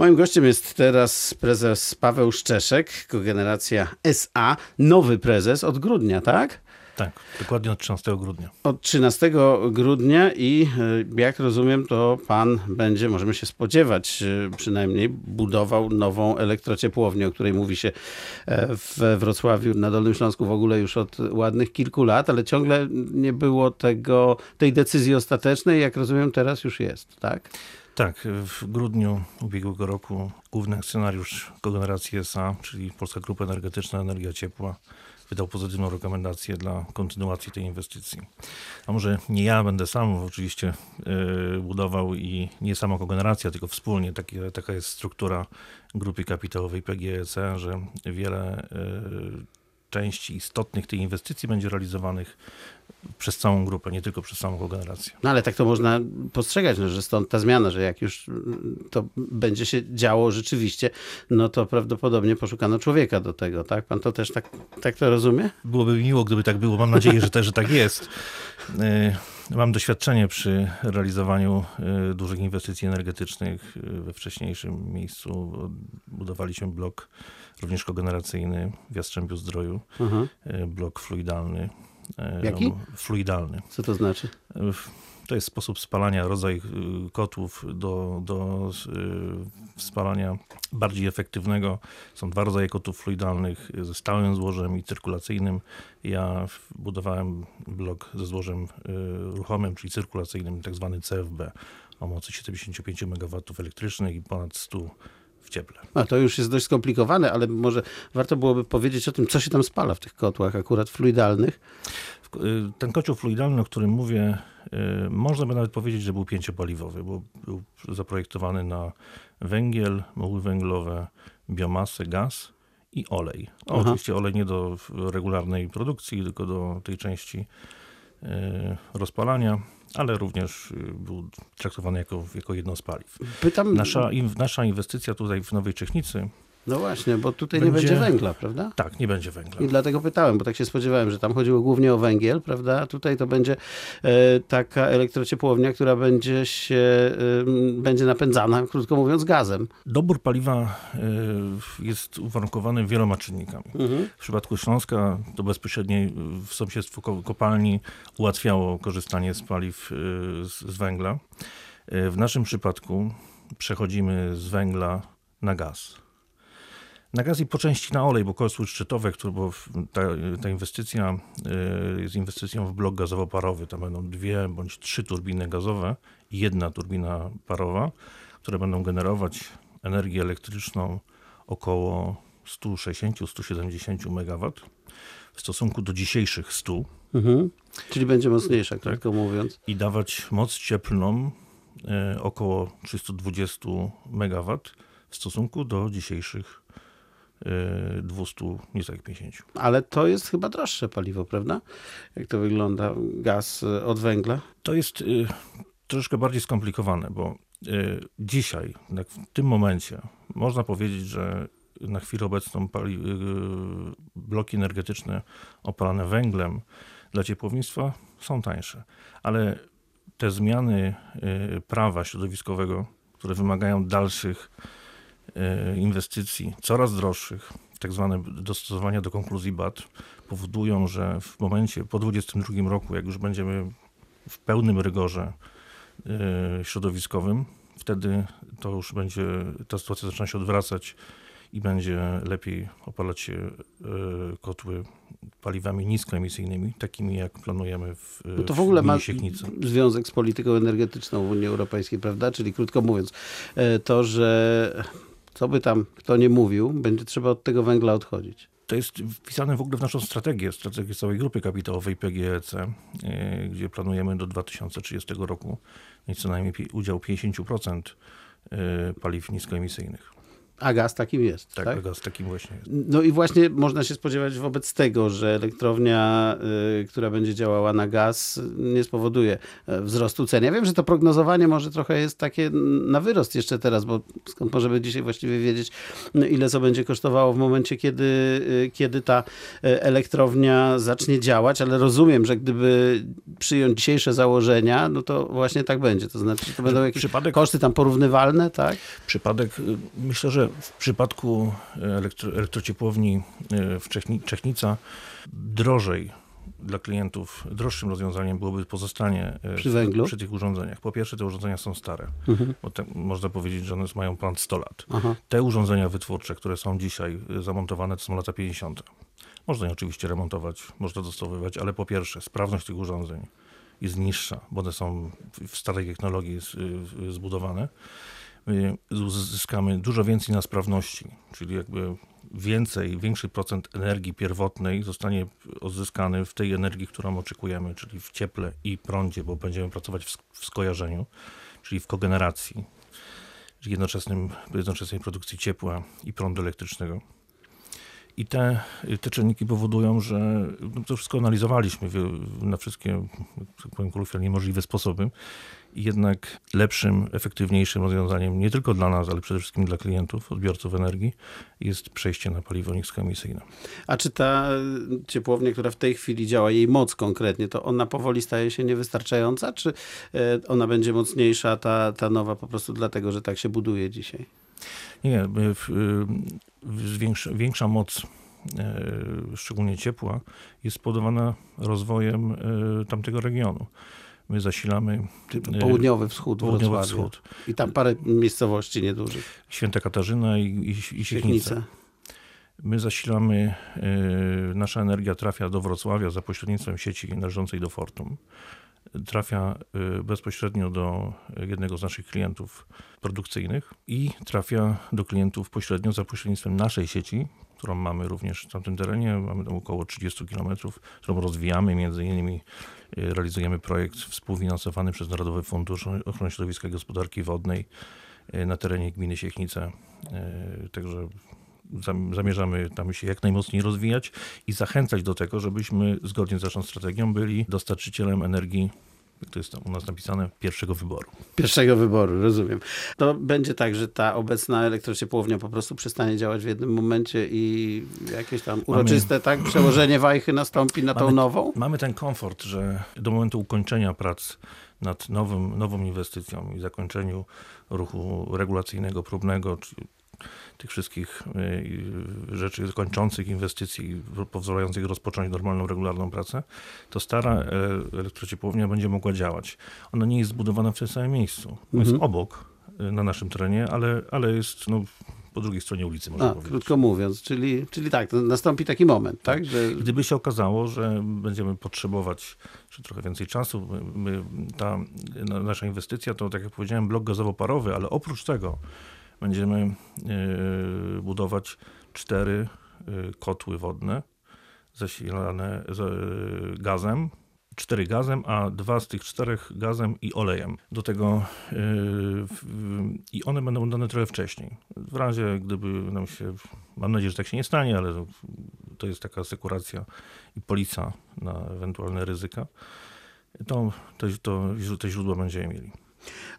Moim gościem jest teraz prezes Paweł Szczeszek, kogeneracja SA, nowy prezes od grudnia, tak? Tak, dokładnie od 13 grudnia. Od 13 grudnia i e, jak rozumiem, to pan będzie, możemy się spodziewać, e, przynajmniej budował nową elektrociepłownię, o której mówi się e, w Wrocławiu, na Dolnym Śląsku w ogóle już od ładnych kilku lat, ale ciągle nie było tego, tej decyzji ostatecznej. Jak rozumiem, teraz już jest, tak? Tak, w grudniu ubiegłego roku główny akcjonariusz kogeneracji SA, czyli Polska Grupa Energetyczna Energia Ciepła, wydał pozytywną rekomendację dla kontynuacji tej inwestycji. A może nie ja będę sam oczywiście yy, budował i nie sama kogeneracja, tylko wspólnie. Taka jest struktura grupy kapitałowej PGEC, że wiele yy, części istotnych tej inwestycji będzie realizowanych przez całą grupę, nie tylko przez samą kogenerację. No ale tak to można postrzegać, no, że stąd ta zmiana, że jak już to będzie się działo rzeczywiście, no to prawdopodobnie poszukano człowieka do tego, tak? Pan to też tak, tak to rozumie? Byłoby mi miło, gdyby tak było. Mam nadzieję, że też że tak jest. Y, mam doświadczenie przy realizowaniu y, dużych inwestycji energetycznych. Y, we wcześniejszym miejscu budowaliśmy blok również kogeneracyjny w Jastrzębiu Zdroju, mhm. blok fluidalny E, Jaki? Fluidalny. Co to znaczy? E, to jest sposób spalania, rodzaj e, kotłów do, do spalania bardziej efektywnego. Są dwa rodzaje kotów fluidalnych ze stałym złożem i cyrkulacyjnym. Ja budowałem blok ze złożem ruchomym, czyli cyrkulacyjnym, tak zwany CFB o mocy 75 MW elektrycznych i ponad 100 w cieple. A to już jest dość skomplikowane, ale może warto byłoby powiedzieć o tym, co się tam spala w tych kotłach akurat fluidalnych. Y, ten kocioł fluidalny, o którym mówię, y, można by nawet powiedzieć, że był pięciopaliwowy, bo był zaprojektowany na węgiel, muły węglowe, biomasę, gaz i olej. No, oczywiście olej nie do regularnej produkcji, tylko do tej części y, rozpalania ale również y, był traktowany jako, jako jedno z paliw. Pytam... Nasza, nasza inwestycja tutaj w Nowej Czechnicy no właśnie, bo tutaj będzie... nie będzie węgla, prawda? Tak, nie będzie węgla. I dlatego pytałem, bo tak się spodziewałem, że tam chodziło głównie o węgiel, prawda? A tutaj to będzie e, taka elektrociepłownia, która będzie się, e, będzie napędzana, krótko mówiąc, gazem. Dobór paliwa e, jest uwarunkowany wieloma czynnikami. Mhm. W przypadku Śląska to bezpośrednio w sąsiedztwu kopalni ułatwiało korzystanie z paliw z, węgla. W naszym przypadku przechodzimy z węgla na gaz. Na gaz i po części na olej, bo kosły szczytowe, które, bo ta, ta inwestycja y, jest inwestycją w blok gazowo-parowy. Tam będą dwie bądź trzy turbiny gazowe i jedna turbina parowa, które będą generować energię elektryczną około 160-170 MW w stosunku do dzisiejszych 100. Mhm. Czyli będzie mocniejsza, tak. krótko tak? mówiąc. I dawać moc cieplną y, około 320 MW w stosunku do dzisiejszych 200, nieco jak 50. Ale to jest chyba droższe paliwo, prawda? Jak to wygląda, gaz y, od węgla? To jest y, troszkę bardziej skomplikowane, bo y, dzisiaj, w tym momencie, można powiedzieć, że na chwilę obecną pali, bloki energetyczne opalane węglem dla ciepłownictwa są tańsze, ale te zmiany prawa środowiskowego, które wymagają dalszych inwestycji coraz droższych, tak zwane dostosowania do konkluzji BAT, powodują, że w momencie po 2022 roku, jak już będziemy w pełnym rygorze e, środowiskowym, wtedy to już będzie, ta sytuacja zaczyna się odwracać i będzie lepiej opalać się e, kotły paliwami niskoemisyjnymi, takimi jak planujemy w no To w ogóle ma związek z polityką energetyczną w Unii Europejskiej, prawda? Czyli krótko mówiąc, to, że co by tam kto nie mówił, będzie trzeba od tego węgla odchodzić. To jest wpisane w ogóle w naszą strategię, strategię całej grupy kapitałowej PGEC, e, gdzie planujemy do 2030 roku mieć co najmniej udział 50% e, paliw niskoemisyjnych. A gaz takim jest, Tak, tak? gaz takim właśnie jest. No i właśnie można się spodziewać wobec tego, że elektrownia, y, która będzie działała na gaz, nie spowoduje e, wzrostu cen. Ja wiem, że to prognozowanie może trochę jest takie na wyrost jeszcze teraz, bo skąd możemy dzisiaj właściwie wiedzieć, ile co będzie kosztowało w momencie, kiedy, y, kiedy ta e, elektrownia zacznie działać, ale rozumiem, że gdyby przyjąć dzisiejsze założenia, no to właśnie tak będzie. To znaczy, to będą jakieś Przypadek- koszty tam porównywalne, tak? Przypadek, y, myślę, że w przypadku elektro, elektrociepłowni y, w Czechni, Czechnica drożej dla klientów, droższym rozwiązaniem byłoby pozostanie y, Przy węglu? przy tych urządzeniach. Po pierwsze, te urządzenia są stare, bo te, można powiedzieć, że one mają ponad 100 lat. Aha. Te urządzenia wytwórcze, które są dzisiaj zamontowane, to są lata 50. Można je oczywiście remontować, można dostosowywać, ale po pierwsze, sprawność tych urządzeń jest niższa, bo one są w- w starej technologii zbudowane. Uzyskamy dużo więcej na sprawności, czyli jakby więcej, większy procent energii pierwotnej zostanie odzyskany w tej energii, którą oczekujemy, czyli w cieple i prądzie, bo będziemy pracować w skojarzeniu, czyli w kogeneracji, czyli jednoczesnym, jednoczesnej produkcji ciepła i prądu elektrycznego. I te, te czynniki powodują, że no to wszystko analizowaliśmy na wszystkie, jak powiem kolokwialnie, możliwe sposoby. I jednak lepszym, efektywniejszym rozwiązaniem, nie tylko dla nas, ale przede wszystkim dla klientów, odbiorców energii, jest przejście na paliwo niskoemisyjne. A czy ta y, ciepłownia, która w tej chwili działa, jej moc konkretnie, to ona powoli staje się niewystarczająca, czy e, ona będzie mocniejsza, ta, ta nowa, po prostu dlatego, że tak się buduje dzisiaj? Nie, w, w, większa, większa moc, e, szczególnie ciepła, jest spowodowana rozwojem e, tamtego regionu. My zasilamy e, południowy wschód południowy Wrocławia. wschód, I tam parę miejscowości niedużych. Święta Katarzyna i, i, i Siechnica. My zasilamy, nasza energia trafia do Wrocławia za pośrednictwem sieci należącej do Fortum. Trafia e, bezpośrednio do jednego z naszych klientów produkcyjnych i trafia do klientów pośrednio za pośrednictwem naszej sieci, którą mamy również w tamtym terenie. Mamy tam około 30 km, którą rozwijamy. Między innymi e, realizujemy projekt współfinansowany przez Narodowy Fundusz Ochrony Środowiska i Gospodarki Wodnej e, na terenie gminy Siechnice. Także zamierzamy tam się jak najmocniej rozwijać i zachęcać do tego, żebyśmy zgodnie z naszą strategią byli dostarczycielem energii, jak to jest tam u nas napisane, pierwszego wyboru. Pierwszego wyboru, rozumiem. To będzie tak, że ta obecna elektrociepłownia po prostu przestanie działać w jednym momencie i jakieś tam uroczyste tak, przełożenie wajchy nastąpi na tą Mamy- nową? Mamy ten komfort, że do momentu ukończenia prac nad nowym, nową inwestycją i zakończeniu ruchu regulacyjnego, próbnego, tych wszystkich y, rzeczy kończących inwestycji, pozwalających rozpocząć normalną, regularną pracę, to stara e, elektrociepłownia będzie mogła działać. Ona nie jest zbudowana w tym samym miejscu. Jest Mhm. obok, y, na naszym terenie, ale, ale jest no, po drugiej stronie ulicy, można A, powiedzieć. krótko mówiąc, czyli, czyli tak, nastąpi taki moment, tak, że Gdyby się okazało, że będziemy potrzebować czy trochę więcej czasu, my, ta na, nasza inwestycja to, tak jak powiedziałem, blok gazowo-parowy, ale oprócz tego będziemy e, budować cztery e, kotły wodne zasilane e, gazem. Cztery gazem, a dwa z tych czterech gazem i olejem. Do tego i one będą dane trochę wcześniej. W razie gdyby nam się, mam nadzieję, że tak się nie stanie, ale to jest taka asekuracja i polisa na ewentualne ryzyka, to, to, to te źródła będziemy mieli.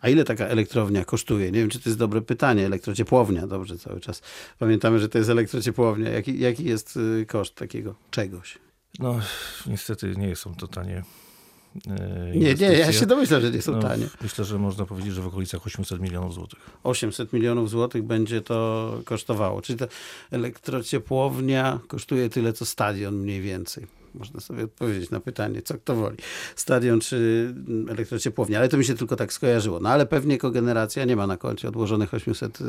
A ile taka elektrownia kosztuje? Nie wiem, czy to jest dobre pytanie. Elektrociepłownia, dobrze, cały czas pamiętamy, że to jest elektrociepłownia. Jaki, jaki jest y, koszt takiego czegoś? No, niestety nie są to tanie. e, Nie, nie, ja inwestycje. się domyślam, że nie są No, tanie. Myślę, że można powiedzieć, że w okolicach 800 milionów złotych. 800 milionów złotych będzie to kosztowało. Czyli ta elektrociepłownia kosztuje tyle, co stadion mniej więcej. Można sobie odpowiedzieć na pytanie, co kto woli. Stadion czy elektrociepłownia. Ale to mi się tylko tak skojarzyło. No ale pewnie kogeneracja nie ma na koncie odłożonych 800 y,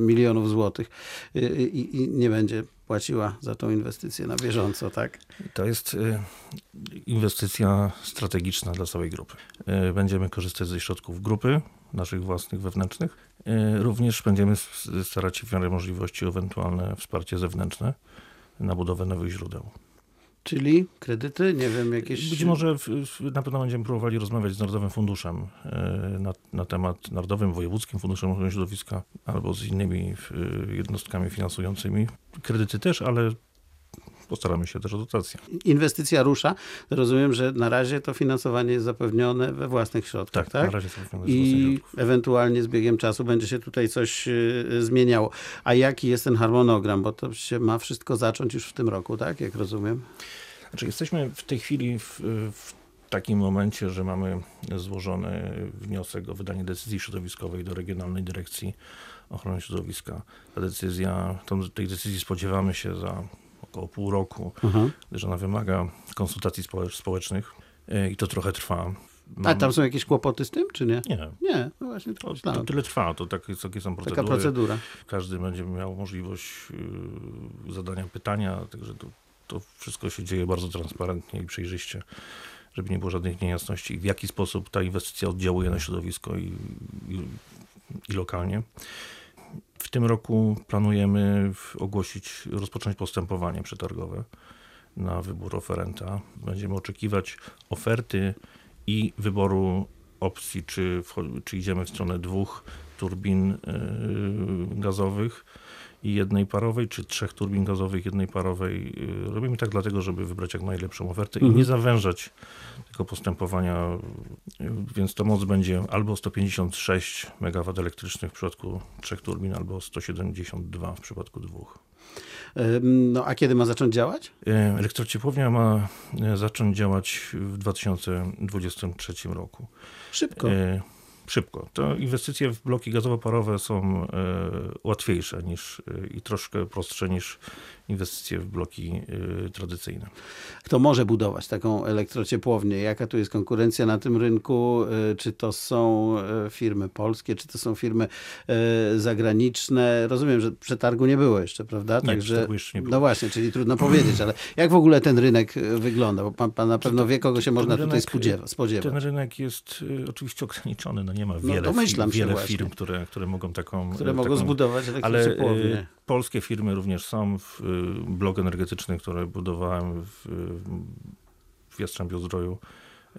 milionów złotych y, i, i nie będzie płaciła za tą inwestycję na bieżąco, tak? To jest inwestycja strategiczna dla całej grupy. Będziemy korzystać ze środków grupy, naszych własnych, wewnętrznych. Również będziemy starać się w miarę możliwości o ewentualne wsparcie zewnętrzne na budowę nowych źródeł. Czyli kredyty, nie wiem, jakieś... Być może w, w, na pewno będziemy próbowali rozmawiać z Narodowym Funduszem e, na, na temat Narodowym Wojewódzkim Funduszem Ochrony Środowiska albo z innymi e, jednostkami finansującymi. Kredyty też, ale postaramy się też o dotację. Inwestycja rusza. Rozumiem, że na razie to finansowanie jest zapewnione we własnych środkach, Tak, tak? na razie zapewnione I ewentualnie z biegiem czasu będzie się tutaj coś y, zmieniało. A jaki jest ten harmonogram? Bo to się ma wszystko zacząć już w tym roku, tak? Jak rozumiem. Znaczy jesteśmy w tej chwili w, w takim momencie, że mamy złożony wniosek o wydanie decyzji środowiskowej do Regionalnej Dyrekcji Ochrony Środowiska. Ta decyzja, tą, tej decyzji spodziewamy się za około pół roku, Mhm. gdyż ona wymaga konsultacji społecz- społecznych e, i to trochę trwa. A Mam- tam są jakieś kłopoty z tym, czy nie? Nie, Nie, no właśnie to to, tyle trwa, to takie, takie są procedury. Taka procedura. Każdy będzie miał możliwość y, zadania pytania, także to, to wszystko się dzieje bardzo transparentnie i przejrzyście, żeby nie było żadnych niejasności, w jaki sposób ta inwestycja oddziałuje na środowisko i, i, i lokalnie. W tym roku planujemy ogłosić, rozpocząć postępowanie przetargowe na wybór oferenta. Będziemy oczekiwać oferty i wyboru opcji, czy, czy idziemy w stronę dwóch turbin y, gazowych i jednej parowej, czy trzech turbin gazowych, jednej parowej. Y, Robimy tak dlatego, żeby wybrać jak najlepszą ofertę i Mhm. nie zawężać tego postępowania, y, więc ta moc będzie albo 156 MW elektrycznych w przypadku trzech turbin, albo 172 w przypadku dwóch. No a kiedy ma zacząć działać? Y, Elektrociepłownia ma zacząć działać w 2023 roku. Szybko. E, szybko. To inwestycje w bloki gazowo-parowe są e, łatwiejsze niż, e, i troszkę prostsze niż inwestycje w bloki e, tradycyjne. Kto może budować taką elektrociepłownię? Jaka tu jest konkurencja na tym rynku? Czy to są firmy polskie, czy to są firmy zagraniczne? Rozumiem, że przetargu nie było jeszcze, prawda? Nie, przetargu jeszcze nie było. No właśnie, czyli trudno powiedzieć, ale jak w ogóle ten rynek wygląda? Bo pan, pan na pewno wie, kogo się można tutaj rynek, spodziewa, spodziewać. Ten rynek jest oczywiście ograniczony. No nie ma No, wiele, domyślam fi- się wiele właśnie. firm, które, które mogą taką... które e, mogą taką, zbudować Ale elektrociepłownię. e, polskie firmy również są. W, e, blok energetyczny, który budowałem w, w Jastrzębiu-Zdroju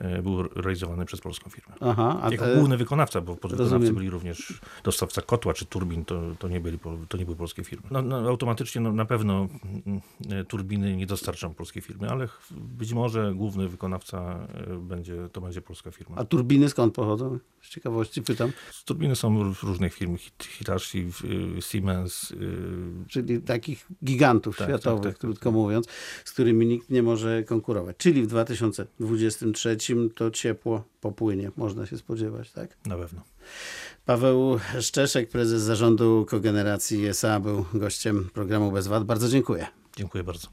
e, był realizowany przez polską firmę. Aha, a Jako te- główny wykonawca, bo podwykonawcy Rozumiem. byli również dostawca kotła czy turbin, to, to, nie, byli, to nie były polskie firmy. No, no, automatycznie no, na pewno mm, turbiny nie dostarczą polskie firmy, ale być może główny wykonawca będzie, to będzie polska firma. a turbiny skąd pochodzą? Z ciekawości pytam. Turbiny są r- różnych firm, Hit- Hitachi, y, Siemens, y, czyli takich gigantów Tak, światowych, tak, tak, krótko mówiąc, z którymi nikt nie może konkurować. Czyli w 2023 to ciepło popłynie, można się spodziewać, tak? na pewno. Paweł Szczeszek, prezes zarządu Kogeneracji SA, był gościem programu Bez Wad. Bardzo dziękuję. Dziękuję bardzo.